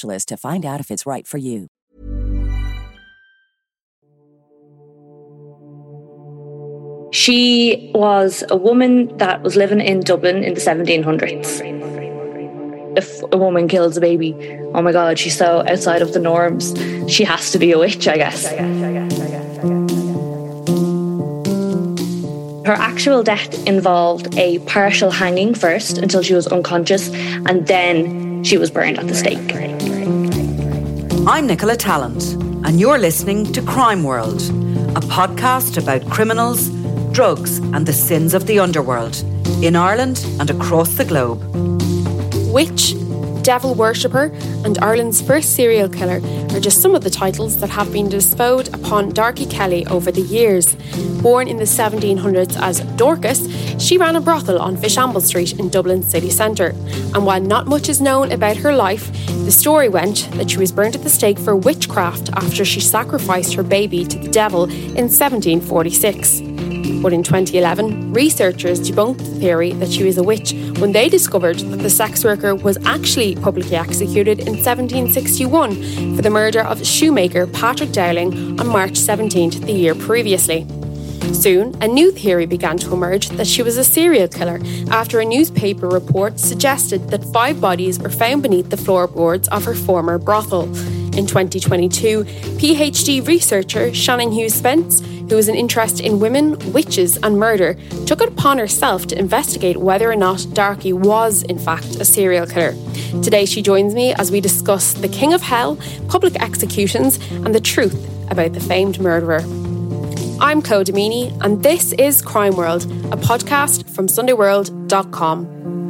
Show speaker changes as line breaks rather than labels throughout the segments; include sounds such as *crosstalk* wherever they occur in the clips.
to find out if it's right for you.
She was a woman that was living in Dublin in the 1700s. If a woman kills a baby, oh my god, she's so outside of the norms. She has to be a witch, I guess. Her actual death involved a partial hanging first until she was unconscious, and then she was burned at the stake.
I'm Nicola Tallant, and you're listening to Crime World, a podcast about criminals, drugs, and the sins of the underworld in Ireland and across the globe.
Witch, devil worshipper, and Ireland's first serial killer are just some of the titles that have been bestowed upon Darkey Kelly over the years. Born in the 1700s as Dorcas, she ran a brothel on Fishamble Street in Dublin city centre. And while not much is known about her life, the story went that she was burned at the stake for witchcraft after she sacrificed her baby to the devil in 1746. But in 2011, researchers debunked the theory that she was a witch when they discovered that the sex worker was actually publicly executed in 1761 for the murder of shoemaker Patrick Dowling on March 17th the year previously. Soon, a new theory began to emerge that she was a serial killer after a newspaper report suggested that five bodies were found beneath the floorboards of her former brothel. In 2022, PhD researcher Shannon Hughes Spence, who has an interest in women, witches, and murder, took it upon herself to investigate whether or not Darkey was, in fact, a serial killer. Today, she joins me as we discuss the King of Hell, public executions, and the truth about the famed murderer. I'm Clodagh Meaney, and this is Crime World, a podcast from SundayWorld.com.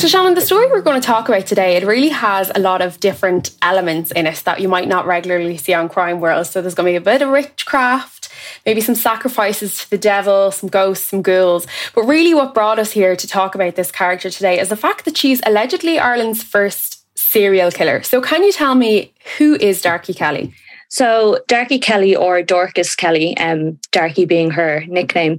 So, Shannon, the story we're going to talk about today, it really has a lot of different elements in it that you might not regularly see on Crime World. So, there's going to be a bit of witchcraft, maybe some sacrifices to the devil, some ghosts, some ghouls. But really, what brought us here to talk about this character today is the fact that she's allegedly Ireland's first serial killer. So, can you tell me who is Darkey Kelly?
So Darkey Kelly or Dorcas Kelly, um, Darkey being her nickname,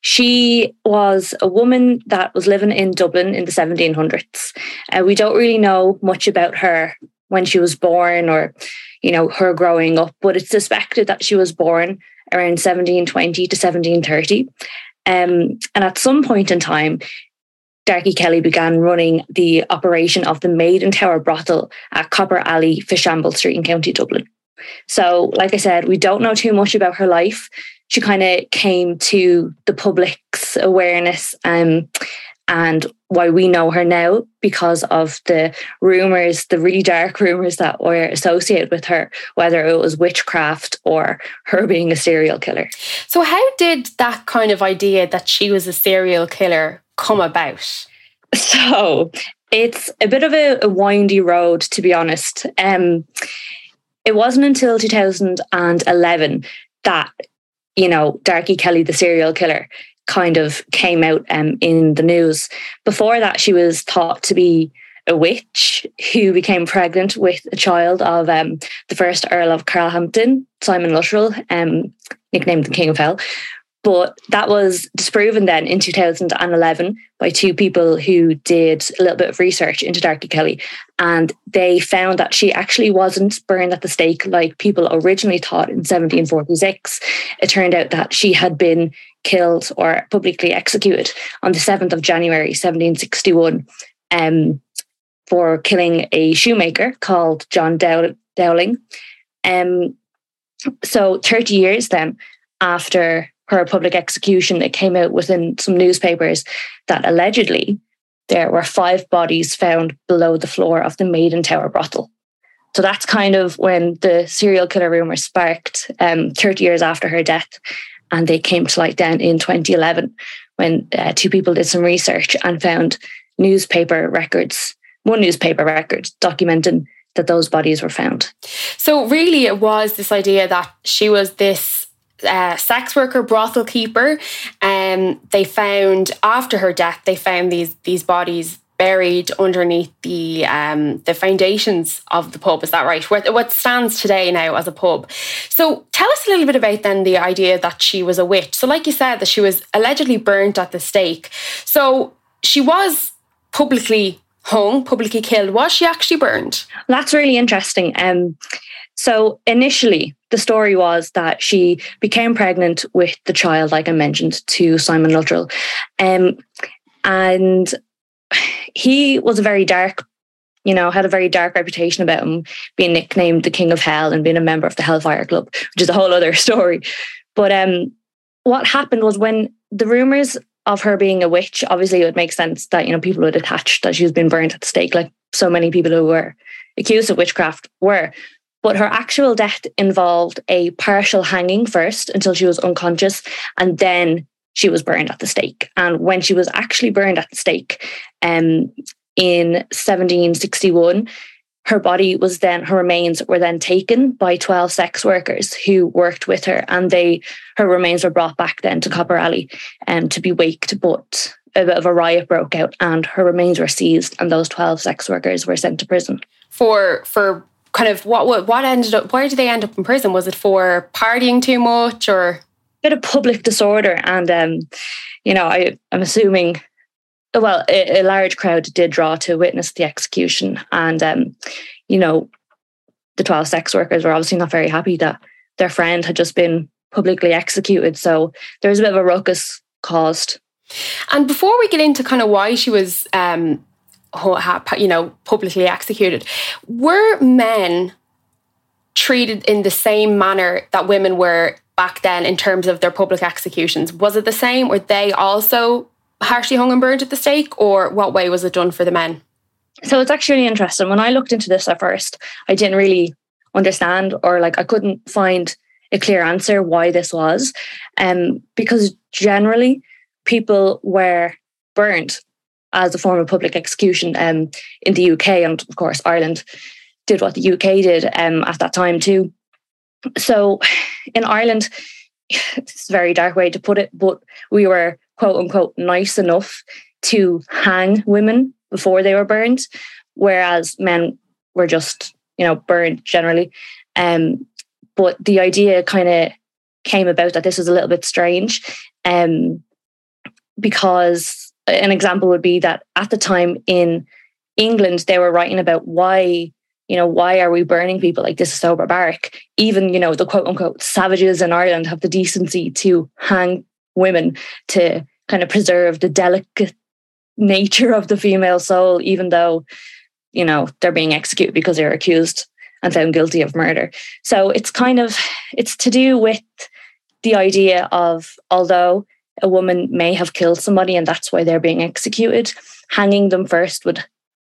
she was a woman that was living in Dublin in the 1700s. Uh, we don't really know much about her when she was born or, you know, her growing up, but it's suspected that she was born around 1720 to 1730. Um, and at some point in time, Darkey Kelly began running the operation of the Maiden Tower brothel at Copper Alley, Fishamble Street in County Dublin. So, like I said, we don't know too much about her life. She kind of came to the public's awareness um, and why we know her now because of the rumors, the really dark rumors that were associated with her, whether it was witchcraft or her being a serial killer.
So, how did that kind of idea that she was a serial killer come about?
So, it's a bit of a, a windy road, to be honest. Um, it wasn't until 2011 that, you know, Darkey Kelly, the serial killer, kind of came out um, in the news. Before that, she was thought to be a witch who became pregnant with a child of um, the first Earl of Carhampton, Simon Luttrell, um, nicknamed the King of Hell. But that was disproven then in 2011 by two people who did a little bit of research into Darkey Kelly. And they found that she actually wasn't burned at the stake like people originally thought in 1746. It turned out that she had been killed or publicly executed on the 7th of January 1761 um, for killing a shoemaker called John Dow- Dowling. Um, so 30 years then after her public execution, it came out within some newspapers that allegedly there were five bodies found below the floor of the Maiden Tower brothel. So that's kind of when the serial killer rumor sparked um, 30 years after her death. And they came to light then in 2011 when uh, two people did some research and found newspaper records, one newspaper record documenting that those bodies were found.
So, really, it was this idea that she was this uh, sex worker, brothel keeper. Um, they found after her death, they found these these bodies buried underneath the um, the foundations of the pub. Is that right? What stands today now as a pub. So tell us a little bit about then the idea that she was a witch. So, like you said, that she was allegedly burnt at the stake. So she was publicly hung, publicly killed. Was she actually burned?
That's really interesting. Um, so initially, the story was that she became pregnant with the child, like I mentioned, to Simon Luttrell. Um, and he was a very dark, you know, had a very dark reputation about him being nicknamed the King of Hell and being a member of the Hellfire Club, which is a whole other *laughs* story. But um, what happened was when the rumors of her being a witch, obviously it would make sense that, you know, people would attach that she was being burnt at the stake, like so many people who were accused of witchcraft were. But her actual death involved a partial hanging first until she was unconscious, and then she was burned at the stake. And when she was actually burned at the stake um, in 1761, her body was then her remains were then taken by 12 sex workers who worked with her and they her remains were brought back then to copper alley um, to be waked but a bit of a riot broke out and her remains were seized and those 12 sex workers were sent to prison
for for kind of what what, what ended up where did they end up in prison was it for partying too much or a
bit of public disorder, and um, you know, I, I'm assuming. Well, a, a, large crowd did draw to witness the execution, and um, you know, the twelve sex workers were obviously not very happy that their friend had just been publicly executed. So there was a bit of a ruckus caused.
And before we get into kind of why she was, um, you know, publicly executed, were men treated in the same manner that women were back then in terms of their public executions? Was it the same? Were they also harshly hung and burned at the stake, or what way was it done for the men?
So it's actually really interesting. When I looked into this at first, I didn't really understand, or like I couldn't find a clear answer why this was, um, because generally people were burnt as a form of public execution um, in the UK and of course Ireland did what the UK did um, at that time too. So *sighs* in Ireland, *sighs* it's a very dark way to put it, but we were quote unquote nice enough to hang women before they were burned, whereas men were just, you know, burned generally. Um, but the idea kind of came about that this was a little bit strange um, because an example would be that at the time in England, they were writing about why you know, why are we burning people like this is so barbaric? Even, you know, the quote unquote savages in Ireland have the decency to hang women to kind of preserve the delicate nature of the female soul, even though, you know, they're being executed because they're accused and found guilty of murder. So it's kind of it's to do with the idea of although a woman may have killed somebody and that's why they're being executed, hanging them first would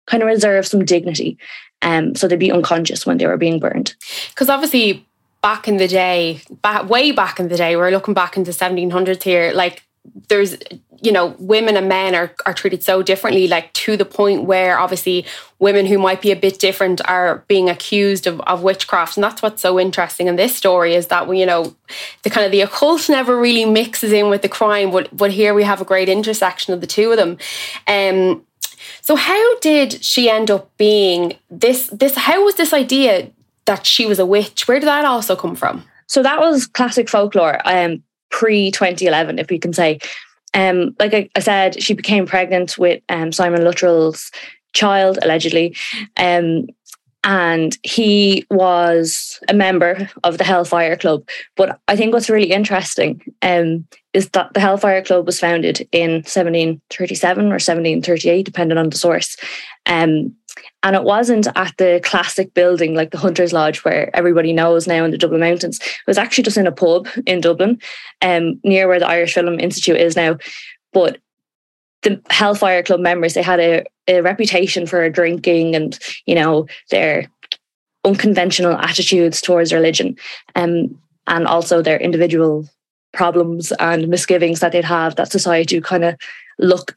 kind of reserve some dignity. Um, so they'd be unconscious when they were being burned.
Because obviously, back in the day, back, way back in the day, we're looking back into 1700s here, like there's you know women and men are, are treated so differently like to the point where obviously women who might be a bit different are being accused of, of witchcraft. And that's what's so interesting in this story is that you know the kind of the occult never really mixes in with the crime but but here we have a great intersection of the two of them. Um so how did she end up being this this how was this idea that she was a witch where did that also come from
so that was classic folklore um pre 2011, if we can say. Um, like I, I, said, she became pregnant with um, Simon Luttrell's child, allegedly. Um, and he was a member of the Hellfire Club. But I think what's really interesting um, is that the Hellfire Club was founded in 1737 or 1738, depending on the source. Um, and it wasn't at the classic building like the Hunter's Lodge, where everybody knows now in the Dublin Mountains. It was actually just in a pub in Dublin, um, near where the Irish Film Institute is now. But the Hellfire Club members, they had a, a reputation for drinking and, you know, their unconventional attitudes towards religion. Um, and also their individual problems and misgivings that they'd have that society would kind of look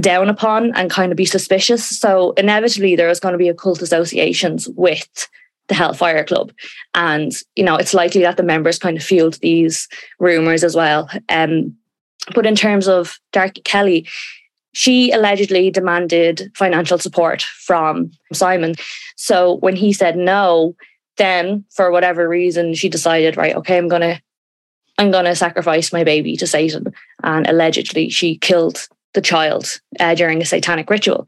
down upon and kind of be suspicious. So inevitably there is going to be occult associations with the Hellfire Club. And, you know, it's likely that the members kind of fueled these rumors as well. Um, but in terms of Darkey Kelly, she allegedly demanded financial support from Simon. So when he said no, then for whatever reason, she decided, right, okay, I'm gonna I'm gonna sacrifice my baby to Satan. And allegedly she killed the child uh, during a satanic ritual.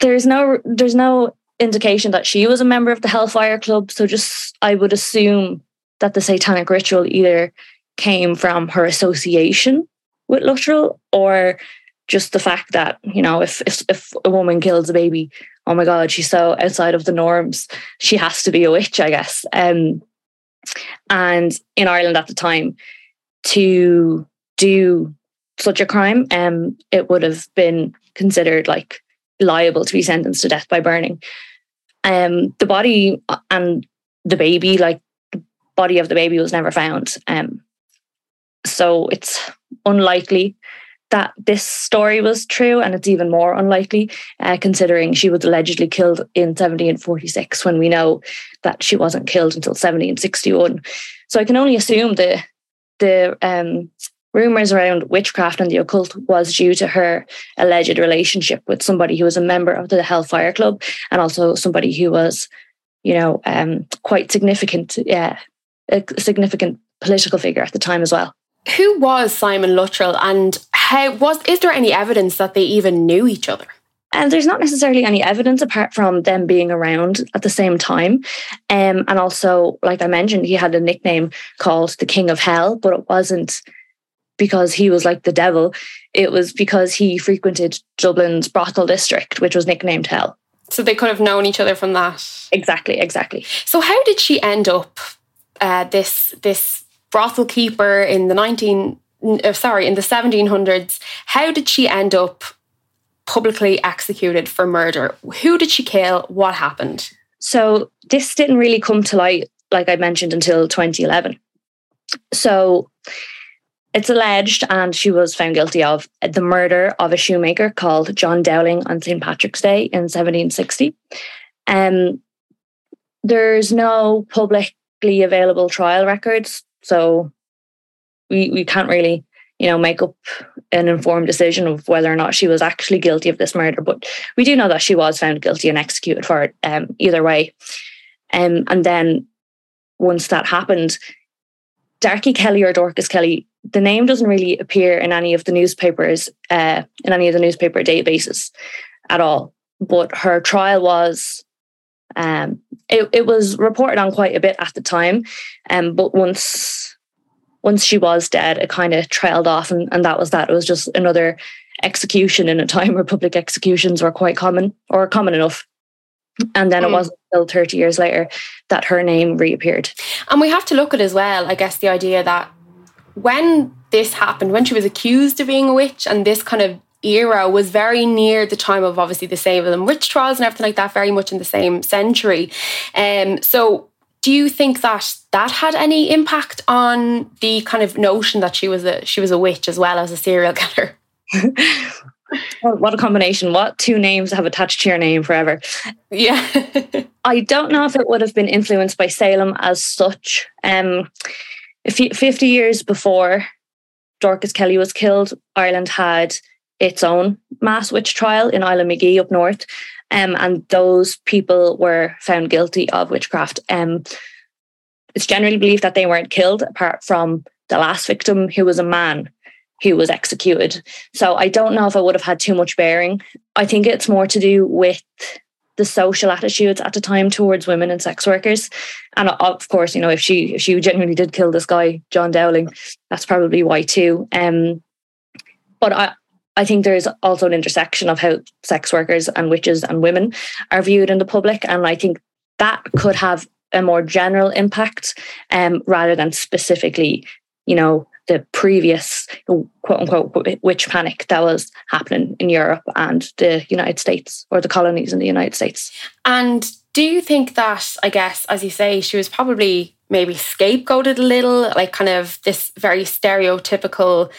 There's no there's no indication that she was a member of the Hellfire Club. So just I would assume that the satanic ritual either came from her association with Luttrell or just the fact that, you know, if, if if a woman kills a baby, oh my God, she's so outside of the norms. She has to be a witch, I guess. Um, and in Ireland at the time, to do such a crime, um, it would have been considered like liable to be sentenced to death by burning. Um, the body and the baby, like the body of the baby, was never found. Um, so it's unlikely that this story was true, and it's even more unlikely uh, considering she was allegedly killed in 1746 when we know that she wasn't killed until 1761. So I can only assume the the um, rumors around witchcraft and the occult was due to her alleged relationship with somebody who was a member of the Hellfire Club and also somebody who was, you know, um, quite significant, yeah, a significant political figure at the time as well.
Who was Simon Luttrell and how was is there any evidence that they even knew each other?
And there's not necessarily any evidence apart from them being around at the same time. Um, and also, like I mentioned, he had a nickname called the King of Hell, but it wasn't because he was like the devil. It was because he frequented Dublin's brothel district, which was nicknamed Hell.
So they could have known each other from that.
Exactly, exactly.
So how did she end up uh, this this brothel keeper in the nineteen sorry in the seventeen hundreds? How did she end up publicly executed for murder? Who did she kill? What happened?
So this didn't really come to light, like I mentioned, until 2011. So it's alleged, and she was found guilty of the murder of a shoemaker called John Dowling on St. Patrick's Day in 1760. Um, there's no publicly available trial records, so we, we can't really, you know, make up an informed decision of whether or not she was actually guilty of this murder. But we do know that she was found guilty and executed for it um, either way. Um, and then once that happened, Darkey Kelly or Dorcas Kelly the name doesn't really appear in any of the newspapers, uh, in any of the newspaper databases at all. But her trial was, um, it, it was reported on quite a bit at the time. Um, but once, once she was dead, it kind of trailed off, and, and that was that. It was just another execution in a time where public executions were quite common or common enough. And then mm. it wasn't until 30 years later that her name reappeared.
And we have to look at as well, I guess, the idea that when this happened, when she was accused of being a witch, and this kind of era was very near the time of obviously the Salem witch trials and everything like that, very much in the same century. Um, so do you think that that had any impact on the kind of notion that she was a she was a witch as well as a serial *laughs* killer?
what a combination. What two names have attached to your name forever?
Yeah.
I don't know if it would have been influenced by Salem as such. Um, 50 years before Dorcas Kelly was killed, Ireland had its own mass witch trial in Islandmagee up north. Um, and those people were found guilty of witchcraft. Um, it's generally believed that they weren't killed, apart from the last victim, who was a man who was executed. So I don't know if I would have had too much bearing. I think it's more to do with the social attitudes at the time towards women and sex workers. And of course, you know, if she if she genuinely did kill this guy, John Dowling, that's probably why too. Um, but I, I think there is also an intersection of how sex workers and witches and women are viewed in the public. And I think that could have a more general impact um, rather than specifically, you know, the previous quote unquote witch panic that was happening in Europe and the United States or the colonies in the United States.
And do you think that, I guess, as you say, she was probably maybe scapegoated a little, like kind of this very stereotypical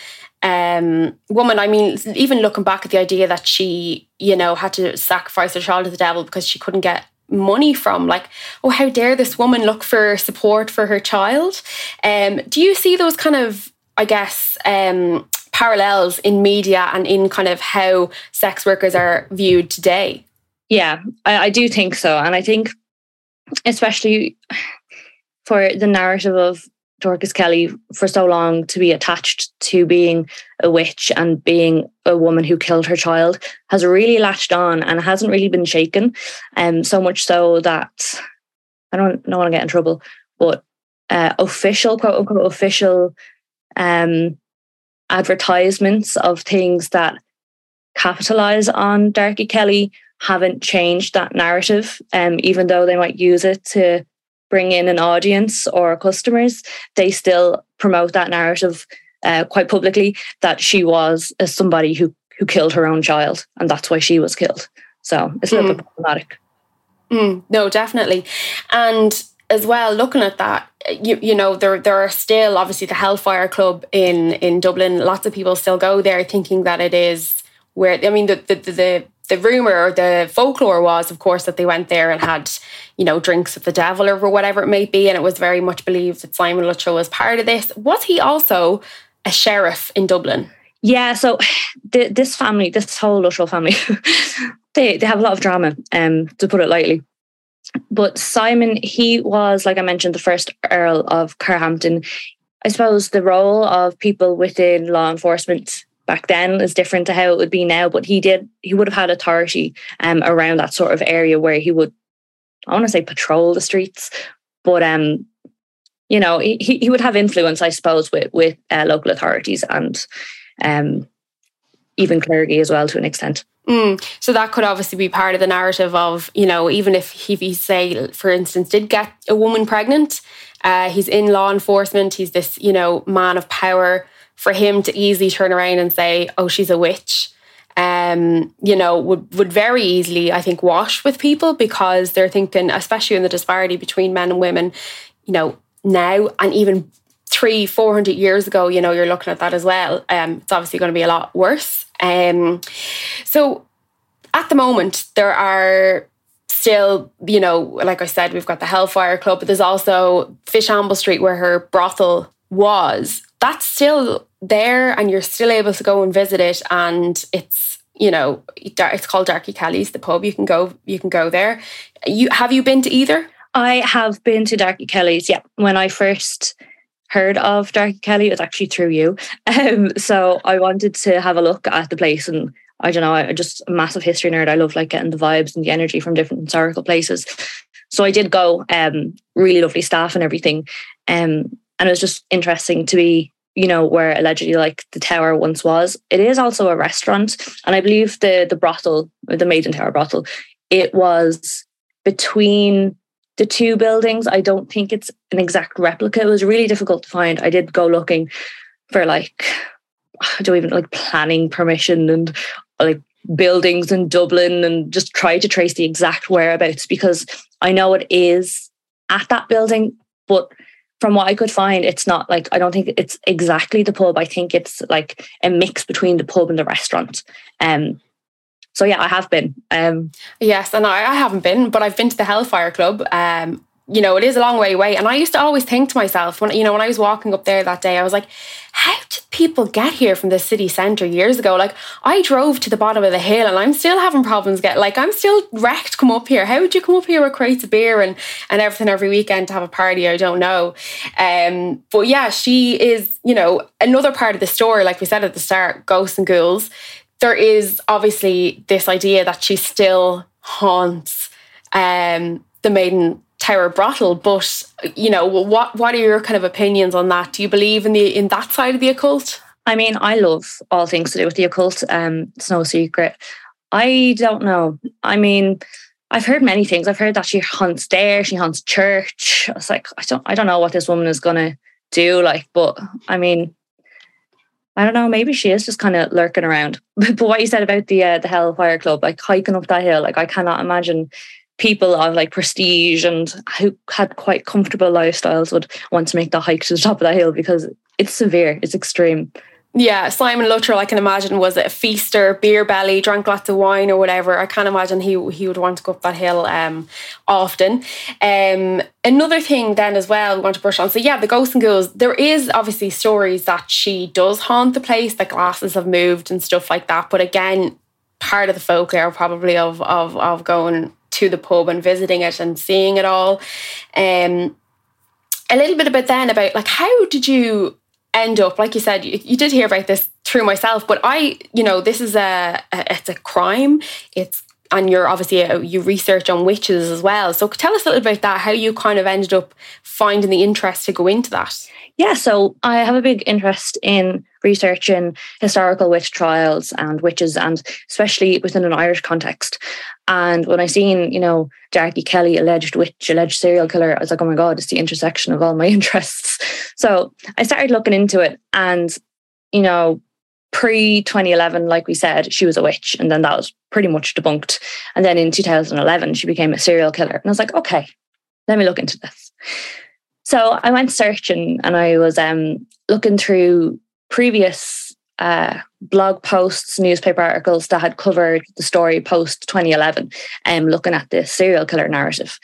um, woman. I mean, even looking back at the idea that she, you know, had to sacrifice her child to the devil because she couldn't get money from like oh how dare this woman look for support for her child um do you see those kind of i guess um parallels in media and in kind of how sex workers are viewed today
yeah I, I do think so and i think especially for the narrative of Dorcas Kelly for so long to be attached to being a witch and being a woman who killed her child has really latched on and hasn't really been shaken. Um, so much so that I don't, don't want to get in trouble, but uh, official, quote unquote, official um, advertisements of things that capitalize on Darkey Kelly haven't changed that narrative, um, even though they might use it to bring in an audience or customers, they still promote that narrative uh, quite publicly that she was uh, somebody who who killed her own child, and that's why she was killed. So it's a little mm. bit problematic.
Mm, no, definitely, and as well, looking at that, you you know there there are still obviously the Hellfire Club in in Dublin. Lots of people still go there thinking that it is where I mean the the, the the rumor or the folklore was, of course, that they went there and had, you know, drinks with the devil or whatever it may be. And it was very much believed that Simon Luttrell was part of this. Was he also a sheriff in Dublin?
Yeah, so the, this family, this whole Luttrell family, *laughs* they, they have a lot of drama, um, to put it lightly. But Simon, he was, like I mentioned, the first Earl of Carhampton. I suppose the role of people within law enforcement back then is different to how it would be now. But he did he would have had authority um, around that sort of area where he would I want to say patrol the streets, but um, you know, he, he would have influence, I suppose, with with uh, local authorities and um, even clergy as well to an extent.
Mm. So that could obviously be part of the narrative of, you know, even if he, he say, for instance, did get a woman pregnant, uh, he's in law enforcement, he's this, you know, man of power for him to easily turn around and say, "Oh, she's a witch," um, you know, would would very easily, I think, wash with people because they're thinking, especially in the disparity between men and women, you know, now and even three, four hundred years ago, you know, you're looking at that as well. Um, it's obviously going to be a lot worse. Um, so at the moment, there are still, you know, like I said, we've got the Hellfire Club, but there's also Fishamble Street where her brothel was. That's still there and you're still able to go and visit it. And it's you know it's called Darkey Kelly's the pub. You can go you can go there. You have you been to either?
I have been to Darkey Kelly's yeah. When I first heard of Darkey Kelly it was actually through you. *laughs* Um, so I wanted to have a look at the place and I don't know I just a massive history nerd. I love like getting the vibes and the energy from different historical places. So I did go um, really lovely staff and everything. Um, and it was just interesting to be you know, where allegedly like the tower once was. It is also a restaurant. And I believe the the brothel, the Maiden Tower brothel, it was between the two buildings. I don't think it's an exact replica. It was really difficult to find. I did go looking, for like I don't even like planning permission and like buildings in Dublin and just try to trace the exact whereabouts because I know it is at that building, but from what I could find, it's not like I don't think it's exactly the pub. I think it's like a mix between the pub and the restaurant. Um, so yeah, I have been. Um,
yes, and I, I haven't been, but I've been to the Hellfire Club. Um, you know, it is a long way away. And I used to always think to myself when you know when I was walking up there that day, I was like, how did people get here from the city centre years ago? Like I drove to the bottom of the hill and I'm still having problems get like I'm still wrecked come up here. How would you come up here with crates of beer and and everything every weekend to have a party? I don't know. Um, but yeah, she is, you know, another part of the story, like we said at the start, ghosts and ghouls. There is obviously this idea that she still haunts um, the maiden Tower brothel. But you know, what what are your kind of opinions on that? Do you believe in the in that side of the occult?
I mean, I love all things to do with the occult. Um, it's no secret. I don't know. I mean, I've heard many things. I've heard that she hunts there, she haunts church. It's like I don't I don't know what this woman is gonna do. Like, but I mean, I don't know. Maybe she is just kind of lurking around. *laughs* but what you said about the uh, the Hellfire Club, like hiking up that hill, like I cannot imagine people of like prestige and who had quite comfortable lifestyles would want to make the hike to the top of that hill because it's severe, it's extreme.
Yeah, Simon Luttrell, I can imagine, was a feaster, beer belly, drank lots of wine or whatever. I can't imagine he he would want to go up that hill um, often. Um, another thing then as well, we want to brush on. So yeah, the ghosts and ghouls. There is obviously stories that she does haunt the place, that glasses have moved and stuff like that. But again, part of the folklore probably of of of going to the pub and visiting it and seeing it all. Um, a little bit about then about like how did you end up like you said you, you did hear about this through myself but i you know this is a, a it's a crime. It's and you're obviously a, you research on witches as well. So tell us a little about that how you kind of ended up finding the interest to go into that.
Yeah, so I have a big interest in researching historical witch trials and witches, and especially within an Irish context. And when I seen, you know, Darkey Kelly, alleged witch, alleged serial killer, I was like, oh my God, it's the intersection of all my *laughs* interests. So I started looking into it. And, you know, pre 2011, like we said, she was a witch. And then that was pretty much debunked. And then in 2011, she became a serial killer. And I was like, okay, let me look into this. So I went searching and I was um, looking through previous uh, blog posts, newspaper articles that had covered the story post 2011, um, looking at the serial killer narrative.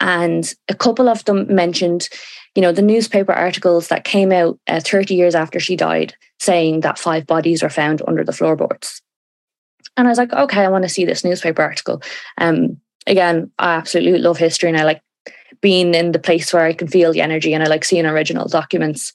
And a couple of them mentioned, you know, the newspaper articles that came out uh, 30 years after she died, saying that five bodies were found under the floorboards. And I was like, okay, I want to see this newspaper article. Um, again, I absolutely love history and I like being in the place where I can feel the energy and I like seeing original documents.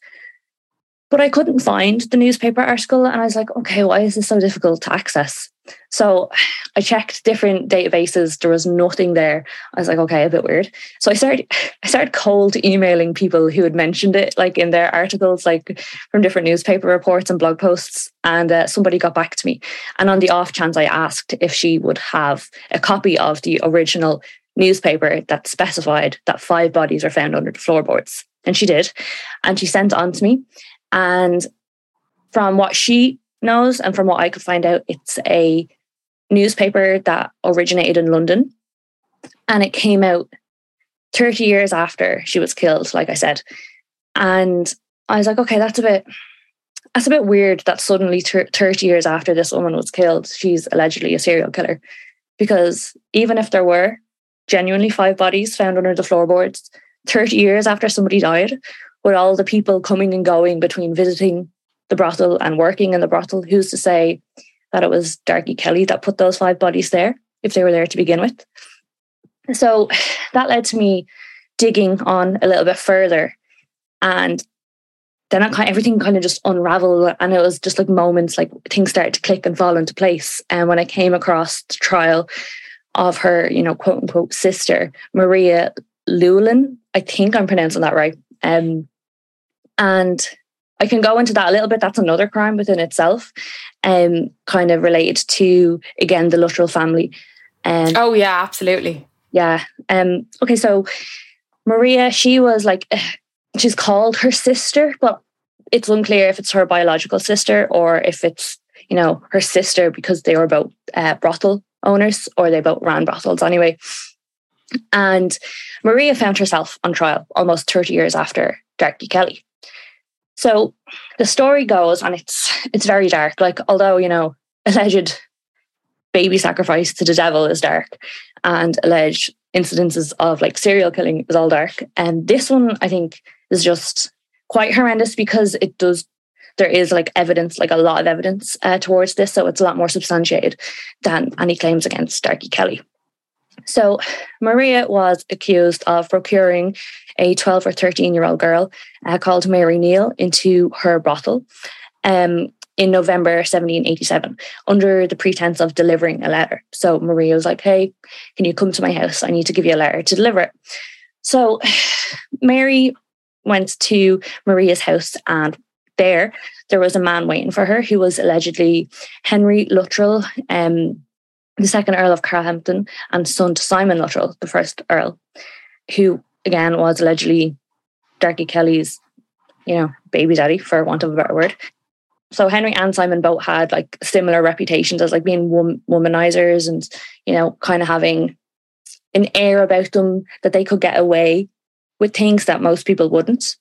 But I couldn't find the newspaper article and I was like, okay, why is this so difficult to access? So I checked different databases. There was nothing there. I was like, okay, a bit weird. So I started *laughs* I started cold emailing people who had mentioned it, like in their articles, like from different newspaper reports and blog posts. And uh, somebody got back to me. And on the off chance, I asked if she would have a copy of the original newspaper that specified that five bodies were found under the floorboards. And she did. And she sent it on to me. And from what she knows and from what I could find out, it's a newspaper that originated in London. And it came out 30 years after she was killed, like I said. And I was like, okay, that's a bit that's a bit weird that suddenly 30 years after this woman was killed, she's allegedly a serial killer. Because even if there were genuinely five bodies found under the floorboards 30 years after somebody died, with all the people coming and going between visiting the brothel and working in the brothel. Who's to say that it was Darkey Kelly that put those five bodies there if they were there to begin with? So that led to me digging on a little bit further. And then I kind of, everything kind of just unraveled and it was just like moments like things started to click and fall into place. And when I came across the trial of her, you know, quote unquote sister, Maria Llewellyn. I think I'm pronouncing that right. Um, and I can go into that a little bit. That's another crime within itself, um, kind of related to again the Luttrell family.
Um, oh yeah, absolutely.
Yeah. Um. Okay. So Maria, she was like, *sighs* she's called her sister, but it's unclear if it's her biological sister or if it's you know her sister because they were both uh, brothel owners or they both ran brothels anyway. And Maria found herself on trial almost 30 years after Darkey Kelly. So the story goes, and it's it's very dark. Like, although, you know, alleged baby sacrifice to the devil is dark, and alleged incidences of like serial killing is all dark. And this one, I think, is just quite horrendous because it does there is like evidence, like a lot of evidence uh, towards this. So it's a lot more substantiated than any claims against Darkey Kelly. So Maria was accused of procuring a 12 or 13 year old girl uh, called Mary Neal into her brothel um, in November 1787 under the pretense of delivering a letter. So Maria was like, Hey, can you come to my house? I need to give you a letter to deliver it. So *sighs* Mary went to Maria's house and there, there was a man waiting for her who was allegedly Henry Luttrell, um, the second Earl of Carhampton, and son to Simon Luttrell, the first Earl, who again was allegedly Darkey Kelly's, you know, baby daddy, for want of a better word. So Henry and Simon both had like similar reputations as like being wom- womanizers and you know, kind of having an air about them that they could get away with things that most people wouldn't.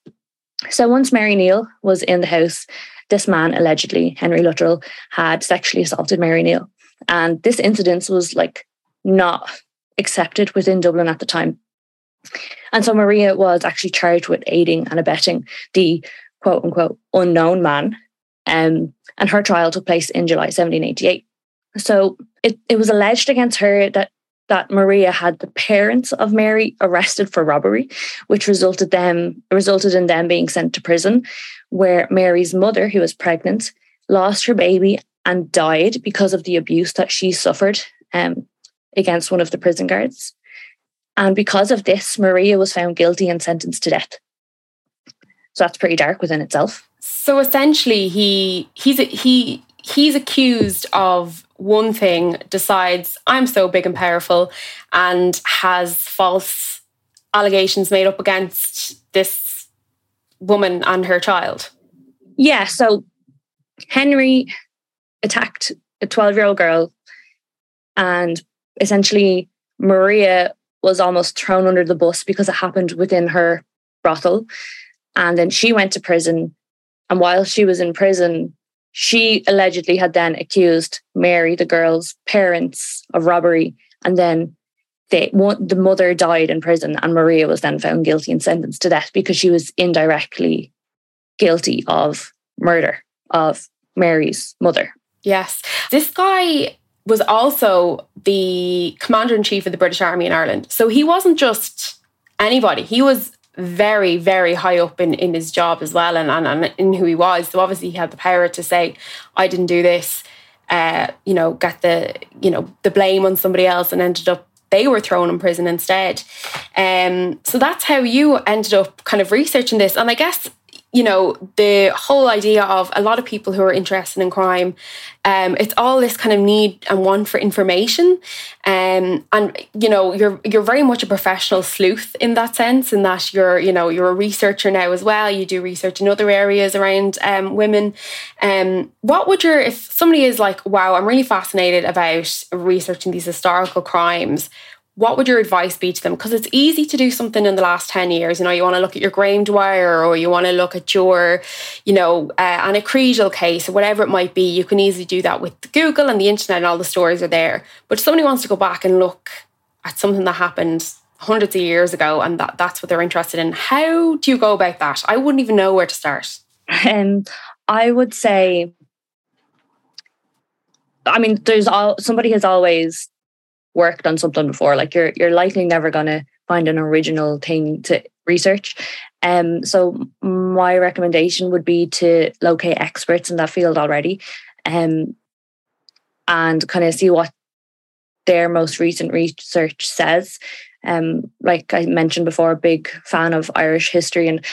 So once Mary Neal was in the house, this man allegedly, Henry Luttrell, had sexually assaulted Mary Neal. And this incident was like not accepted within Dublin at the time. And so Maria was actually charged with aiding and abetting the quote unquote unknown man. Um, and her trial took place in July 1788. So it, it was alleged against her that that Maria had the parents of Mary arrested for robbery, which resulted them resulted in them being sent to prison, where Mary's mother, who was pregnant, lost her baby and died because of the abuse that she suffered um, against one of the prison guards. And because of this, Maria was found guilty and sentenced to death. So that's pretty dark within itself.
So essentially, he he's he he's accused of one thing, decides I'm so big and powerful, and has false allegations made up against this woman and her child.
Yeah. So Henry attacked a 12 year old girl, and essentially Maria was almost thrown under the bus because it happened within her brothel. And then she went to prison. And while she was in prison, she allegedly had then accused Mary, the girl's parents, of robbery, and then they, the mother died in prison, and Maria was then found guilty and sentenced to death because she was indirectly guilty of murder of Mary's mother.
Yes, this guy was also the commander in chief of the British Army in Ireland, so he wasn't just anybody. He was very, very high up in, in his job as well and, and, and in who he was. So obviously he had the power to say, I didn't do this, uh, you know, get the, you know, the blame on somebody else and ended up they were thrown in prison instead. Um, so that's how you ended up kind of researching this. And I guess you know, the whole idea of a lot of people who are interested in crime, um, it's all this kind of need and want for information. Um, and you know, you're you're very much a professional sleuth in that sense, in that you're, you know, you're a researcher now as well. You do research in other areas around um, women. Um, what would your if somebody is like, wow, I'm really fascinated about researching these historical crimes, what would your advice be to them? Because it's easy to do something in the last 10 years. You know, you want to look at your Graham Dwyer or you want to look at your, you know, uh, Anna Kriegel case or whatever it might be. You can easily do that with Google and the internet and all the stories are there. But if somebody wants to go back and look at something that happened hundreds of years ago and that, that's what they're interested in, how do you go about that? I wouldn't even know where to start.
Um, I would say, I mean, there's all somebody has always worked on something before. Like you're you're likely never gonna find an original thing to research. Um, so my recommendation would be to locate experts in that field already, um, and kind of see what their most recent research says. Um, like I mentioned before, a big fan of Irish history and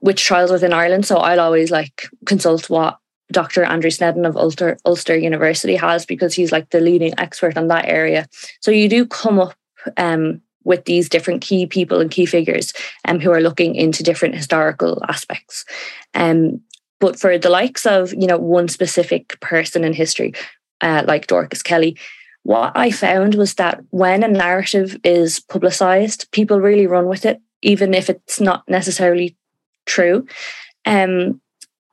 witch trials within Ireland. So I'll always like consult what Dr. Andrew Sneddon of Ulster, Ulster University has because he's like the leading expert on that area. So you do come up um, with these different key people and key figures um, who are looking into different historical aspects. Um, But for the likes of, you know, one specific person in history, uh, like Dorcas Kelly, what I found was that when a narrative is publicized, people really run with it, even if it's not necessarily true. Um,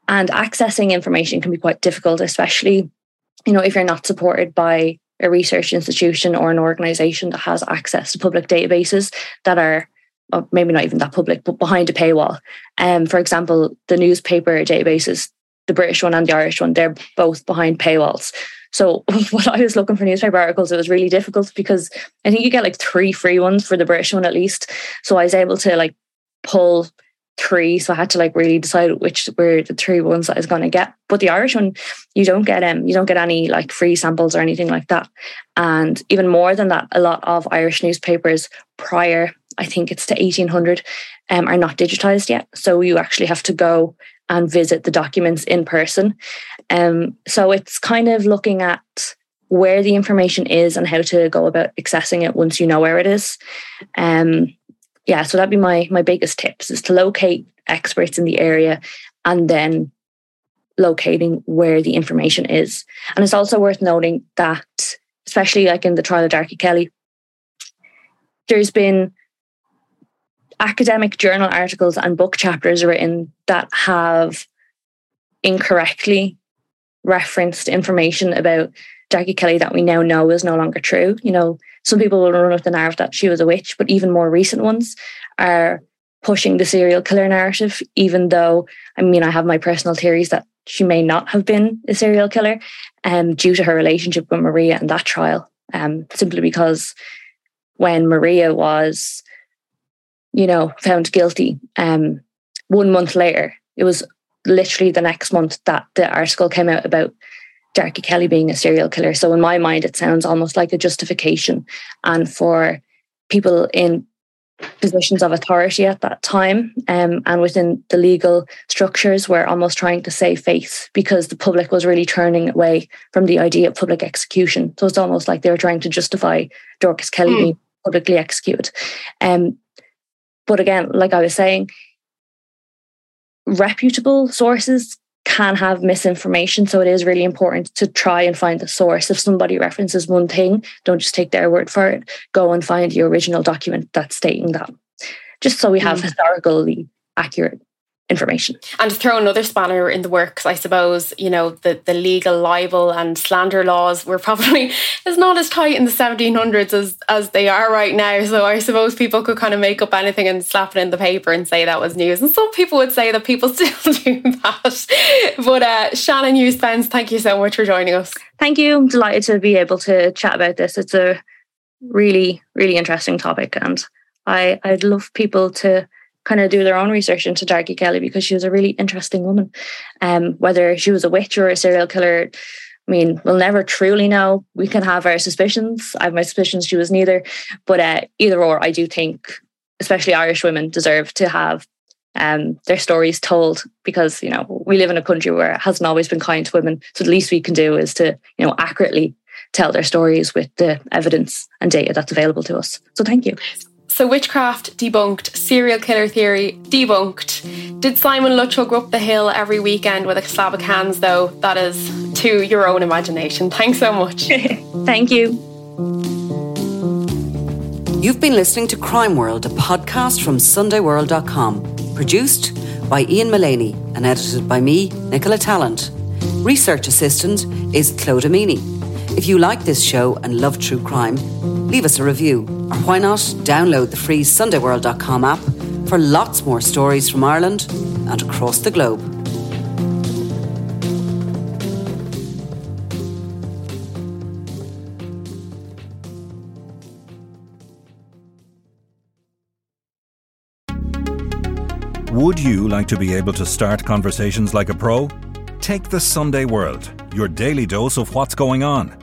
and accessing information can be quite difficult, especially, you know, if you're not supported by a research institution or an organization that has access to public databases that are well, maybe not even that public, but behind a paywall. Um, for example, the newspaper databases, the British one and the Irish one, they're both behind paywalls. So *laughs* when I was looking for newspaper articles, it was really difficult because I think you get like three free ones for the British one at least. So I was able to like pull three. So I had to like really decide which were the three ones that I was going to get. But the Irish one, you don't get um, you don't get any like free samples or anything like that. And even more than that, a lot of Irish newspapers prior, I think it's to 1800, um, are not digitized yet. So you actually have to go and visit the documents in person. Um, so it's kind of looking at where the information is and how to go about accessing it once you know where it is. Um, yeah, so that'd be my my biggest tips is to locate experts in the area and then locating where the information is. And it's also worth noting that, especially like in the trial of Darkey Kelly, there's been academic journal articles and book chapters written that have incorrectly referenced information about Darkey Kelly that we now know is no longer true. You know, some people will run with the narrative that she was a witch, but even more recent ones are pushing the serial killer narrative, even though, I mean, I have my personal theories that she may not have been a serial killer um, due to her relationship with Maria and that trial, um, simply because when Maria was, you know, found guilty, um, one month later, it was literally the next month that the article came out about Darkey Kelly being a serial killer. So in my mind, it sounds almost like a justification. And for people in positions of authority at that time um, and within the legal structures were almost trying to save face because the public was really turning away from the idea of public execution. So it's almost like they were trying to justify Dorcas Kelly mm. being publicly executed. Um, but again, like I was saying, reputable sources can have misinformation. So it is really important to try and find the source. If somebody references one thing, don't just take their word for it. Go and find the original document that's stating that. Just so we have mm. historically accurate information.
And to throw another spanner in the works, I suppose, you know, the, the legal libel and slander laws were probably *laughs* is not as tight in the 1700s as, as they are right now. So I suppose people could kind of make up anything and slap it in the paper and say that was news. And some people would say that people *laughs* still do that. But uh, Shannon Hughes Spence, thank you so much for joining us.
Thank you. I'm delighted to be able to chat about this. It's a really, really interesting topic. And I, I'd love people to kind of do their own research into Darkey Kelly because she was a really interesting woman. Um, whether she was a witch or a serial killer, I mean, we'll never truly know. We can have our suspicions. I have my suspicions she was neither, but uh, either or, I do think, especially Irish women, deserve to have um, their stories told because you know we live in a country where it hasn't always been kind to women. So the least we can do is to you know accurately tell their stories with the evidence and data that's available to us. So thank you.
So, witchcraft debunked, serial killer theory debunked. Did Simon Luttrell go up the hill every weekend with a slab of cans, though? That is to your own imagination. Thanks so much. *laughs*
Thank you.
You've been listening to Crime World, a podcast from SundayWorld.com, produced by Ian Mullaney and edited by me, Nicola Tallant. Research assistant is Clodagh Meaney. If you like this show and love true crime, leave us a review, or why not download the free SundayWorld.com app for lots more stories from Ireland and across the globe.
Would you like to be able to start conversations like a pro? Take the Sunday World, your daily dose of what's going on